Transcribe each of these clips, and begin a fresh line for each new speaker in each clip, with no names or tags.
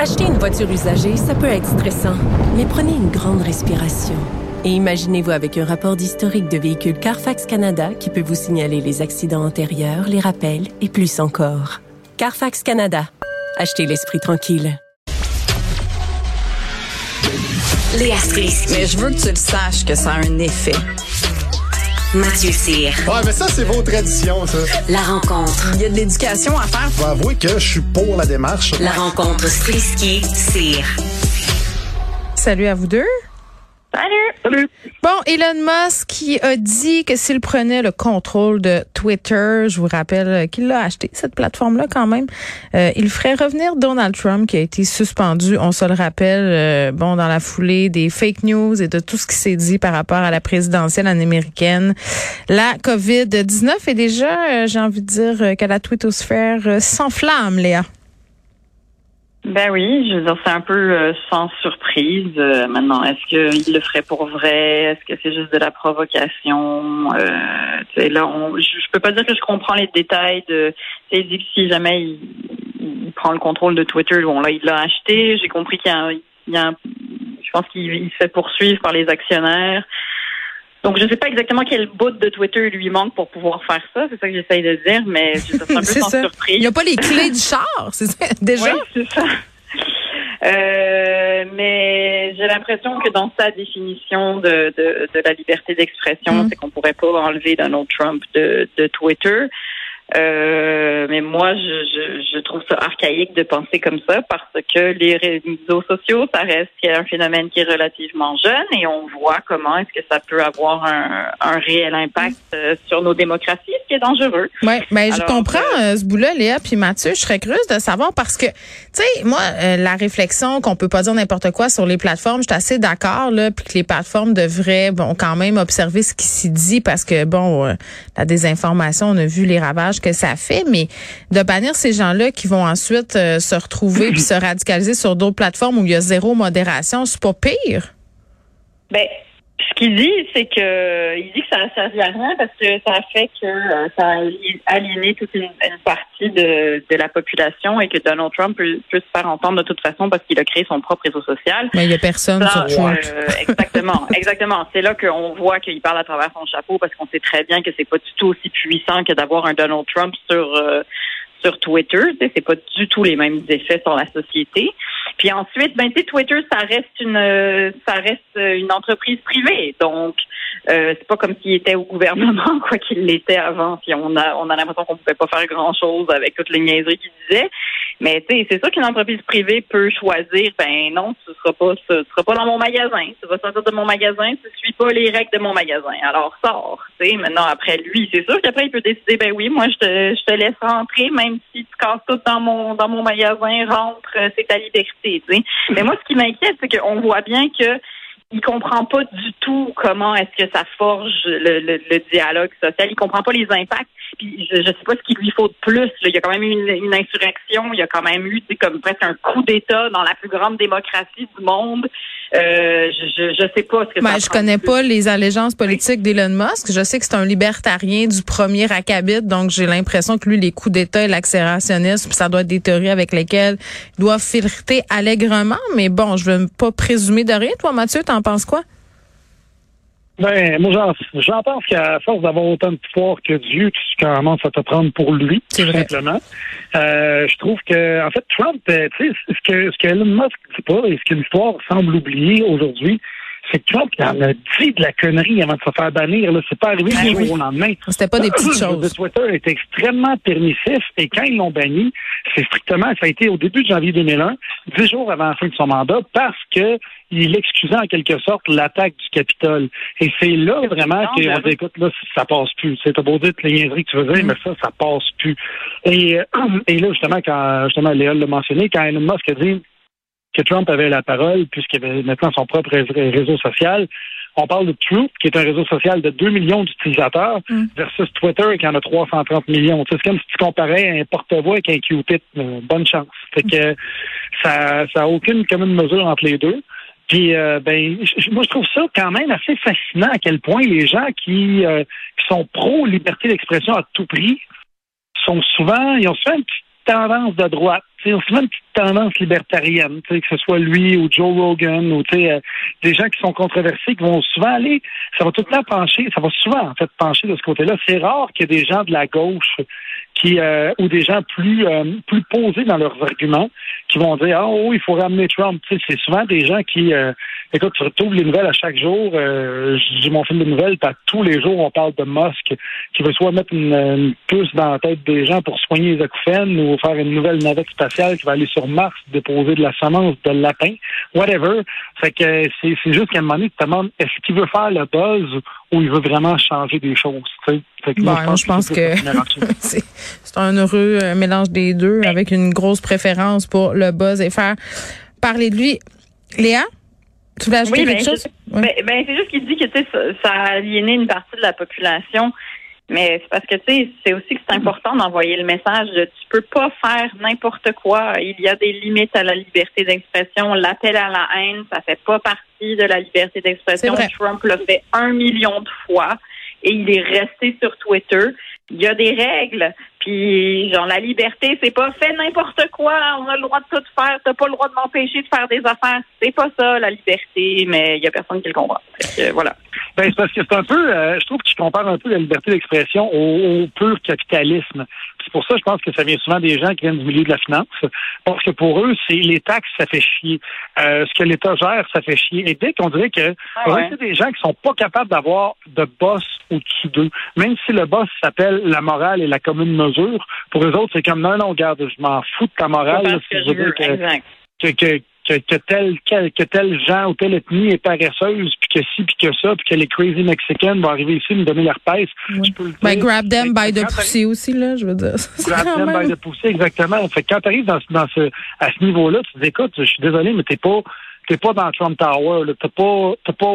Acheter une voiture usagée, ça peut être stressant, mais prenez une grande respiration. Et imaginez-vous avec un rapport d'historique de véhicule Carfax Canada qui peut vous signaler les accidents antérieurs, les rappels et plus encore. Carfax Canada. Achetez l'esprit tranquille.
Léa Strisky.
Mais je veux que tu le saches que ça a un effet.
Mathieu Cyr.
Ouais, mais ça, c'est vos traditions, ça.
La rencontre.
Il y a de l'éducation à faire.
Je vais avouer que je suis pour la démarche.
La rencontre Strisky-Cyr.
Salut à vous deux.
Salut.
Bon, Elon Musk qui a dit que s'il prenait le contrôle de Twitter, je vous rappelle qu'il l'a acheté, cette plateforme-là quand même, euh, il ferait revenir Donald Trump qui a été suspendu, on se le rappelle, euh, bon, dans la foulée des fake news et de tout ce qui s'est dit par rapport à la présidentielle en américaine. La COVID-19 est déjà, euh, j'ai envie de dire, que la twittosphère s'enflamme, Léa.
Ben oui, je veux dire, c'est un peu euh, sans surprise. Euh, maintenant, est-ce qu'il le ferait pour vrai? Est-ce que c'est juste de la provocation? Euh, là, on, je, peux pas dire que je comprends les détails de. Il dit que si jamais il, il prend le contrôle de Twitter, bon là, il l'a acheté. J'ai compris qu'il y a, un, il y a un, je pense qu'il il se fait poursuivre par les actionnaires. Donc, je ne sais pas exactement quel bout de Twitter lui manque pour pouvoir faire ça. C'est ça que j'essaye de dire, mais je suis un peu sans
ça.
surprise.
Il n'y a pas les clés du char, c'est ça, déjà?
Oui, c'est ça. Euh, mais j'ai l'impression que dans sa définition de, de, de la liberté d'expression,
Mm.
c'est qu'on pourrait pas enlever Donald Trump de, de Twitter. Euh, mais moi, je, je, je trouve ça archaïque de penser comme ça parce que les réseaux sociaux, ça reste un phénomène qui est relativement jeune et on voit comment est-ce que ça peut avoir un, un réel impact euh, sur nos démocraties, ce qui est dangereux.
Oui, ben, je comprends euh, ce bout-là, Léa, puis Mathieu, je serais curieuse de savoir parce que, tu sais, moi, euh, la réflexion qu'on peut pas dire n'importe quoi sur les plateformes, je suis assez d'accord, là, puis que les plateformes devraient, bon, quand même observer ce qui s'y dit parce que, bon, la désinformation, on a vu les ravages que ça fait, mais de bannir ces gens-là qui vont ensuite euh, se retrouver puis se radicaliser sur d'autres plateformes où il y a zéro modération, c'est pas pire?
Ben, ce qu'il dit, c'est que il dit que ça n'a servi à rien parce que ça a fait que euh, ça a aliéné toute une, une partie de, de la population et que Donald Trump peut, peut se faire entendre de toute façon parce qu'il a créé son propre réseau social.
Mais il y a personne
Ça,
sur Trump.
euh, exactement, exactement. C'est là qu'on voit qu'il parle à travers son chapeau parce qu'on sait très bien que c'est pas du tout aussi puissant que d'avoir un Donald Trump sur euh, sur Twitter. C'est pas du tout les mêmes effets sur la société. Puis ensuite, ben Twitter, ça reste une euh, ça reste une entreprise privée. Donc euh, c'est pas comme s'il était au gouvernement, quoi qu'il l'était avant. Puis on a on a l'impression qu'on pouvait pas faire grand chose avec toutes les niaiseries qu'il disait. Mais tu sais, c'est sûr qu'une entreprise privée peut choisir, ben non, ce sera pas ce sera pas dans mon magasin. Tu vas sortir de mon magasin, tu suis pas les règles de mon magasin. Alors sors. Tu sais, maintenant après lui, c'est sûr qu'après il peut décider, ben oui, moi je te je te laisse rentrer, même si tu casses tout dans mon dans mon magasin, rentre, euh, c'est ta liberté. Tu sais. Mais moi, ce qui m'inquiète, c'est qu'on voit bien que il comprend pas du tout comment est-ce que ça forge le, le, le dialogue social. Il comprend pas les impacts. Puis je, je sais pas ce qu'il lui faut de plus. là. Il y a quand même eu une, une insurrection. Il y a quand même eu comme presque un coup d'État dans la plus grande démocratie du monde. Euh, je, je sais pas ce que
Ben, je connais
plus.
pas les allégeances politiques d'Elon Musk. Je sais que c'est un libertarien du premier acabit, donc j'ai l'impression que lui, les coups d'État et l'accélérationnisme, ça doit être des théories avec lesquelles il doit filtrer allègrement. Mais bon, je veux pas présumer de rien. Toi, Mathieu, t'en penses quoi?
Ben, moi, j'en, j'en pense qu'à force d'avoir autant de pouvoir que Dieu, tu commences à te prendre pour lui, tout
vrai.
simplement. Euh, je trouve que, en fait, Trump, euh, tu sais, ce que, ce que Elon Musk dit pas et ce que l'histoire semble oublier aujourd'hui, c'est que Trump, il en a dit de la connerie avant de se faire bannir. Là. C'est pas arrivé
Ben
du jour au lendemain.
C'était pas des petites
Le
choses.
Twitter est extrêmement permissif et quand ils l'ont banni, c'est strictement, ça a été au début de janvier 2001, dix jours avant la fin de son mandat, parce que il excusait en quelque sorte l'attaque du Capitole. Et c'est là vraiment qu'on
ben
dit, écoute, là, ça passe plus. C'est t'as beau dire les niaiseries que tu veux dire, mais ça, ça passe plus. Et, euh, et là, justement, quand justement Léa l'a mentionné, quand Elon Musk a dit que Trump avait la parole, puisqu'il avait maintenant son propre réseau social. On parle de Truth, qui est un réseau social de 2 millions d'utilisateurs,
Mm.
versus Twitter, qui en a 330 millions. C'est comme si tu comparais un porte-voix avec un Q-tip. Euh, bonne chance. Fait que ça ça a aucune commune mesure entre les deux. Puis, euh, ben, moi, je trouve ça quand même assez fascinant à quel point les gens qui, euh, qui sont pro-liberté d'expression à tout prix sont souvent, ils ont souvent une petite tendance de droite. Ils ont souvent une petite tendance libertarienne, que ce soit lui ou Joe Rogan ou euh, des gens qui sont controversés, qui vont souvent aller, ça va tout le temps pencher, ça va souvent en fait pencher de ce côté-là. C'est rare qu'il y ait des gens de la gauche qui euh, ou des gens plus euh, plus posés dans leurs arguments qui vont dire ah oh il faut ramener Trump. C'est souvent des gens qui euh, écoute tu retrouves les nouvelles à chaque jour. Euh, J'ai mon film de nouvelles, à tous les jours on parle de Musk qui veut soit mettre une, une puce dans la tête des gens pour soigner les acouphènes ou faire une nouvelle navette spatiale qui va aller sur Mars déposer de la semence de lapin, whatever. Fait que euh, c'est juste qu'à un moment donné, tu te demandes est-ce qu'il veut faire le buzz ou il veut vraiment changer des choses. tu sais. Fait que
Bon, moi, je pense
c'est
que c'est un heureux euh, mélange des deux avec une grosse préférence pour le buzz et faire parler de lui. Léa, tu voulais ajouter
Oui, ben,
quelque chose?
je-
Oui.
ben, ben, c'est juste qu'il dit que tu sais, ça, ça a aliéné une partie de la population. Mais c'est parce que tu sais, c'est aussi que c'est important d'envoyer le message de tu peux pas faire n'importe quoi. Il y a des limites à la liberté d'expression. L'appel à la haine, ça fait pas partie de la liberté d'expression. Trump l'a fait un million de fois et il est resté sur Twitter. Il y a des règles. Genre, la liberté, c'est pas fait n'importe quoi. On a le droit de tout faire. T'as pas le droit de m'empêcher de faire des affaires. C'est pas ça, la liberté. Mais il y a personne qui le comprend. Voilà.
Ben, c'est parce que c'est un peu, euh, je trouve que tu compares un peu la liberté d'expression au pur capitalisme. C'est pour ça, je pense que ça vient souvent des gens qui viennent du milieu de la finance, parce que pour eux, c'est les taxes, ça fait chier. Euh, ce que l'État gère, ça fait chier. Et dès qu'on dirait que
Ah ouais.
c'est des gens qui sont pas capables d'avoir de boss au-dessus d'eux, même si le boss s'appelle la morale et la commune mesure, pour eux autres, c'est comme non, non, regarde, je m'en fous de ta morale. Là, si
que
je
je
veux
veux.
que-
Exact.
que, que, que, que tel, quel, que tel gens ou telle ethnie est paresseuse, puis que ci, puis que ça, puis que les crazy Mexicains vont arriver ici me donner leur pèse.
Oui.
Je peux le
Ben, grab them by the pussy aussi, là, je veux dire.
Grab them
même-
by the pussy, exactement. Fait que quand tu arrives dans, ce- dans ce, à ce niveau-là, tu te dis, écoute, je suis désolé, mais t'es pas, t'es pas dans Trump Tower, là. T'as pas, t'as pas,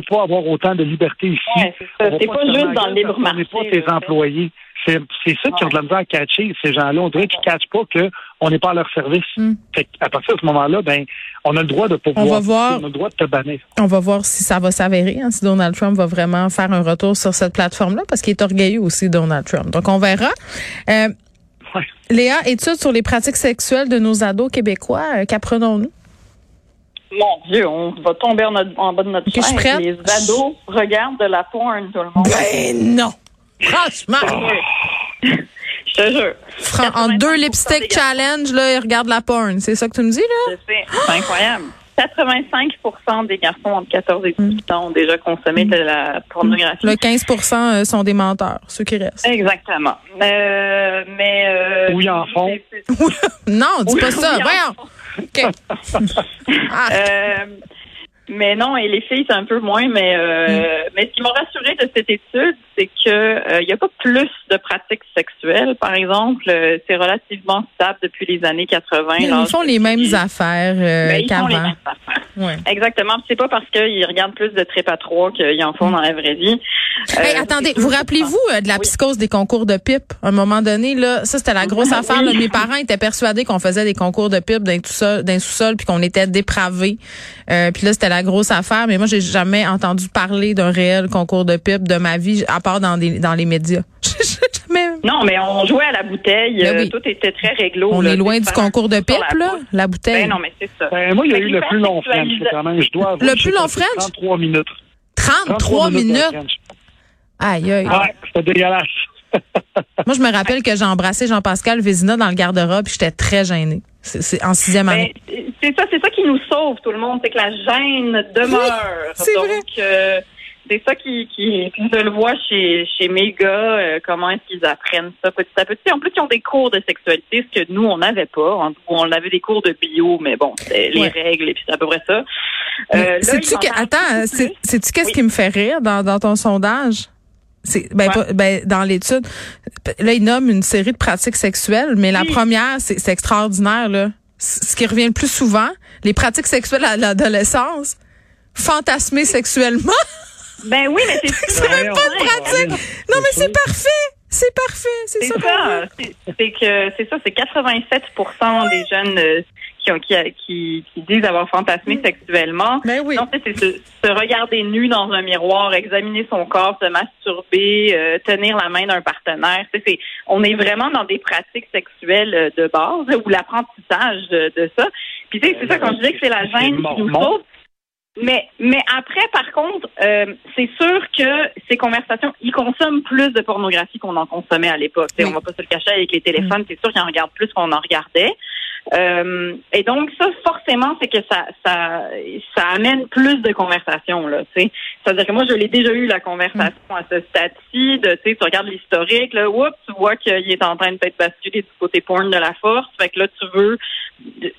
tu peux pas avoir autant de liberté ici.
Ouais, c'est pas
te
juste dans le libre marché.
n'est pas tes employés. C'est, ça qui ont de la misère à catcher, ces gens-là. On dirait qu'ils ne catchent pas qu'on n'est pas à leur service.
Mm.
Fait à partir de ce moment-là, ben, on a le droit de pas
On
pouvoir
va voir.
On a le droit de te bannir.
On va voir si ça va s'avérer, hein, si Donald Trump va vraiment faire un retour sur cette plateforme-là, parce qu'il est orgueilleux aussi, Donald Trump. Donc, on verra. Euh,
Ouais.
Léa, étude sur les pratiques sexuelles de nos ados québécois, euh, qu'apprenons-nous?
Mon Dieu, on va tomber en, bas de notre chaise. Les ados regardent de la porn, tout le monde.
Ben non! Franchement!
Je te jure.
Fran- en
85%
deux lipstick challenge, là, ils regardent la porn. C'est ça que tu me dis, là?
C'est incroyable. 85% des garçons entre 14 et 18 ans ont déjà consommé de la pornographie.
Le 15% euh, sont des menteurs, ceux qui restent.
Exactement. Euh, mais euh,
Ou ils en
c'est-
Non, dis
Oui,
pas ça.
oui,
Voyons! OK. Ah,
Euh, mais non, et les filles, c'est un peu moins. Mais, euh, mais ce qui m'a rassuré de cette étude, c'est que euh, il n'y a pas plus de pratiques sexuelles, par exemple. Euh, C'est relativement stable depuis les années 80.
ils
l'âge
font
de
les mêmes
filles.
affaires euh,
Ben, ils font les
qu'avant. Ouais.
Exactement. C'est pas parce qu'ils regardent plus de trip à trois qu'ils en font dans la vraie vie.
Hey,
Euh,
attendez, vous rappelez-vous euh, de la
Oui.
psychose des concours de pipe? À un moment donné, là, ça c'était la grosse
Oui.
affaire. là. Mes parents étaient persuadés qu'on faisait des concours de pipe d'un sous-sol, d'un sous-sol, puis qu'on était dépravés. Euh, puis là, c'était la grosse affaire. Mais moi, j'ai jamais entendu parler d'un réel concours de pipe de ma vie, à part dans des dans les médias.
Non, mais on jouait à la bouteille.
Ben
euh,
oui.
Tout était très réglo.
On
là,
est loin du concours de pipe, là,
pouce.
la bouteille.
Ben non, mais c'est ça.
Ben, moi, il y a eu le plus long French, quand même. Je dois avouer.
Le plus long French?
33 minutes.
33
de
minutes. Aïe, aïe.
Ouais, c'était dégueulasse.
Moi, je me rappelle que j'ai embrassé Jean-Pascal Vézina dans le garde-robe, puis j'étais très gênée. C'est en sixième
Ben,
année.
c'est ça, c'est ça qui nous sauve tout le monde, c'est que la gêne demeure.
c'est
Donc,
vrai.
euh, c'est ça qui, qui, je le vois chez, chez mes gars, euh, comment est-ce qu'ils apprennent ça petit à petit. En plus, ils ont des cours de sexualité, ce que nous, on n'avait pas. En- On avait des cours de bio, mais bon, c'était les
Ouais.
règles et puis c'est à peu près ça. Euh,
sais-tu que, attends, sais-tu qu'est-ce
Oui.
qui me fait rire dans, dans ton sondage? C'est, ben,
Ouais.
pas- ben, dans l'étude, là, il nomme une série de pratiques sexuelles, mais la première, c'est, c'est extraordinaire, là. c- ce qui revient le plus souvent, les pratiques sexuelles à l'adolescence, fantasmer sexuellement.
Ben oui, mais c'est
C'est même pas de pratique. Non, mais c'est parfait. C'est parfait. C'est ça.
ça. C'est c'est que c'est ça, c'est 87% des jeunes euh, qui, ont, qui, qui, qui disent avoir fantasmé sexuellement.
Ben oui.
Non, tu sais, c'est se, se regarder nu dans un miroir, examiner son corps, se masturber, euh, tenir la main d'un partenaire. Tu sais, c'est- on est vraiment dans des pratiques sexuelles euh, de base ou l'apprentissage de, de ça. Puis tu sais, c'est ça quand je dis que c'est la gêne qui nous sauve. Mais, mais après, par contre, euh, c'est sûr que ces conversations, ils consomment plus de pornographie qu'on en consommait à l'époque.
Oui.
On va pas se le cacher avec les téléphones, c'est sûr qu'ils en regardent plus qu'on en regardait. Euh, et donc ça, forcément, c'est que ça, ça, ça amène plus de conversations là. Tu sais, c'est-à-dire que moi, je l'ai déjà eu la conversation à ce stade-ci. De, tu sais, tu regardes l'historique, là, oups, tu vois qu'il est en train de peut-être basculer du côté porn de la force. Fait que là, tu veux,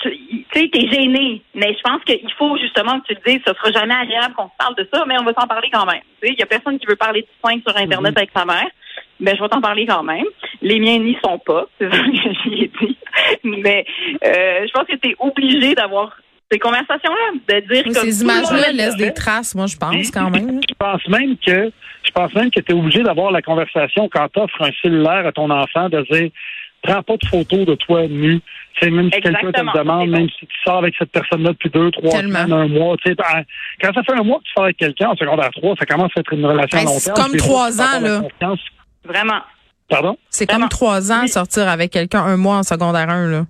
tu sais, t'es gêné. Mais je pense qu'il faut justement que tu le dises. Ce sera jamais agréable qu'on se parle de ça, mais on va s'en parler quand même. Tu sais, il y a personne qui veut parler de sein sur Internet avec sa mère. Ben, je vais t'en parler quand même. Les miens n'y sont pas, c'est ça que j'y ai dit. Mais euh, je pense que tu es obligé d'avoir ces conversations-là, de dire
Oui,
comme
Ces images-là laissent des traces, moi, je pense, quand même.
Je pense même que je pense même que tu es obligé d'avoir la conversation quand tu offres un cellulaire à ton enfant de dire prends pas de photos de toi nu. Même si quelqu'un te le demande,
c'est
même si tu sors avec cette personne-là depuis deux, trois
Tellement.
semaines, un mois, tu sais, ben, quand ça fait un mois que tu sors avec quelqu'un en secondaire 3, ça commence à être une relation à long
c'est
terme.
comme
il faut
trois ans, là.
Vraiment.
Pardon?
C'est comme trois ans
Oui.
sortir avec quelqu'un un mois en secondaire 1, là.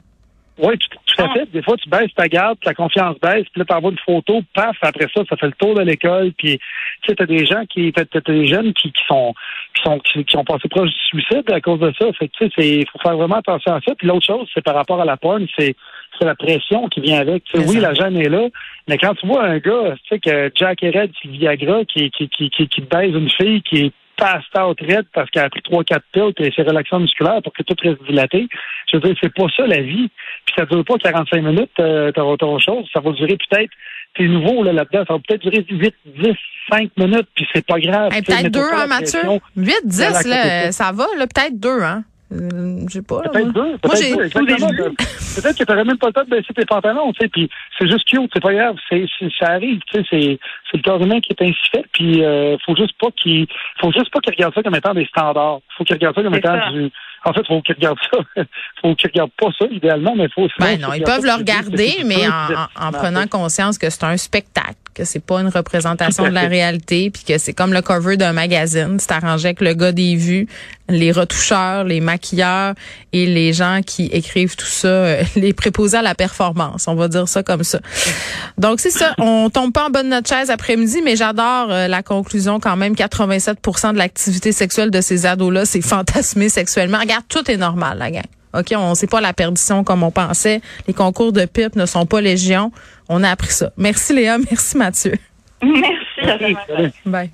Oui, tout, tout à
Ah.
fait. Des fois, tu baisses ta garde, ta confiance baisse, puis là, tu envoies une photo, paf, après ça, ça fait le tour de l'école, puis tu sais, t'as des gens qui, t'as, t'as des jeunes qui, qui sont, qui sont, qui, qui ont passé proche du suicide à cause de ça. Fait que tu sais, c'est, faut faire vraiment attention à ça. Puis l'autre chose, c'est par rapport à la porn, c'est, c'est la pression qui vient avec. Tu sais, oui,
ça-
la gêne est là, mais quand tu vois un gars, tu sais, que Jack Red, Viagra, qui, qui, qui, qui, qui baise une fille qui est passed out red parce qu'elle a pris trois, quatre pills et ses relaxants musculaires pour que tout reste dilaté. Je veux dire, c'est pas ça la vie. Puis ça dure pas 45 minutes, euh, t'auras autre chose. Ça va durer peut-être, t'es nouveau là, là-dedans, ça va peut-être durer 8, 10, 5 minutes, puis c'est pas grave.
Hey, peut-être deux, hein, Mathieu?
pression.
8, 10,
Voilà, à
là, ça va, là, peut-être deux, hein? Euh, Je sais pas.
Peut-être
Moi, j'ai-
que t'aurais même pas le temps de baisser tes pantalons, tu sais, puis c'est juste cute, c'est pas grave, c'est, ça arrive, tu sais, c'est, c'est le corps humain qui est ainsi fait, puis euh, faut juste pas qu'il, faut juste pas qu'il regarde ça comme étant des standards. Faut qu'il regarde ça comme étant
ça.
du, en fait, faut qu'il regarde ça, faut qu'il regarde pas ça, idéalement, mais faut,
Ben non, ils peuvent le regarder, mais en, en- en prenant conscience que c'est un spectacle, que c'est pas une représentation de la réalité, puis que c'est comme le cover d'un magazine. C'est arrangé avec le gars des vues, les retoucheurs, les maquilleurs et les gens qui écrivent tout ça, euh, les préposés à la performance. On va dire ça comme ça. Donc c'est ça. On tombe pas en de notre chaise après-midi, mais j'adore euh, la conclusion quand même. 87% de l'activité sexuelle de ces ados-là, c'est fantasmé sexuellement. Regarde, tout est normal, la gang. OK, on sait pas la perdition comme on pensait. Les concours de pipe ne sont pas légion. On a appris ça. Merci Léa, merci Mathieu.
Merci, à.
Bye.